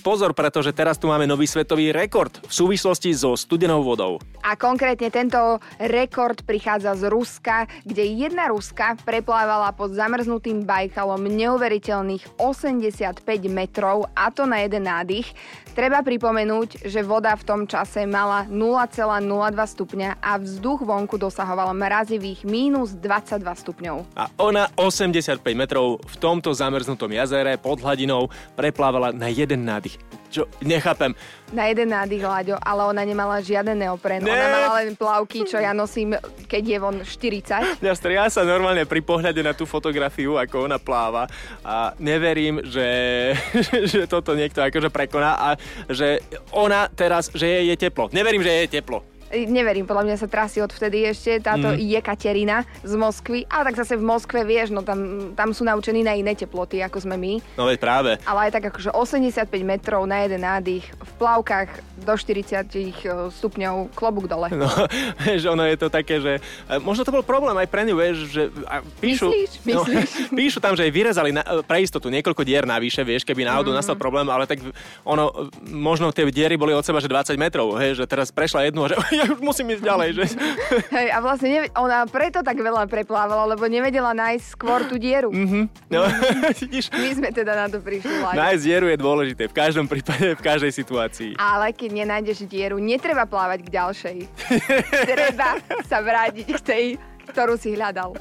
pozor, pretože teraz tu máme nový svetový rekord v súvislosti so studenou vodou. A konkrétne tento rekord prichádza z Ruska, kde jedna Ruska preplávala pod zamrznutým Bajkalom neuveriteľných 85 metrov a to na jeden nádych. Treba pripomenúť, že voda v tom čase mala 0,02 stupňa a vzduch vonku dosahoval mrazivých mínus 22 stupňov. A ona 85 metrov v tomto zamrznutom jazere pod hladinou preplávala na jeden nádych. Čo, nechápem. Na jeden nádych, Láďo, ale ona nemala žiaden neopren. Ne. Ona mala len plavky, čo ja nosím, keď je von 40. Mňa stria sa normálne pri pohľade na tú fotografiu, ako ona pláva a neverím, že, že toto niekto akože prekoná a že ona teraz, že jej je teplo. Neverím, že je teplo. Neverím, podľa mňa sa trasí odvtedy ešte táto mm. Jekaterina z Moskvy. Ale tak zase v Moskve, vieš, no tam, tam sú naučení na iné teploty, ako sme my. No veď práve. Ale aj tak akože 85 metrov na jeden nádych v plavkách do 40 stupňov, klobúk dole. No, vieš, ono je to také, že e, možno to bol problém aj pre ňu, vieš, že a píšu, Myslíš? Myslíš? No, píšu tam, že vyrezali na, e, pre istotu niekoľko dier navyše, vieš, keby náhodou mm. nastal problém, ale tak ono, možno tie diery boli od seba, že 20 metrov, hej, že teraz prešla jednu a že ja už musím ísť ďalej, že? Hej, a vlastne neve- ona preto tak veľa preplávala, lebo nevedela nájsť skôr tú dieru. Mhm. No, vidíš, My sme teda na to prišli. Láďo. nájsť dieru je dôležité v každom prípade, v každej situácii. Ale keď nenájdeš dieru, netreba plávať k ďalšej. treba sa vrátiť k tej, ktorú si hľadal.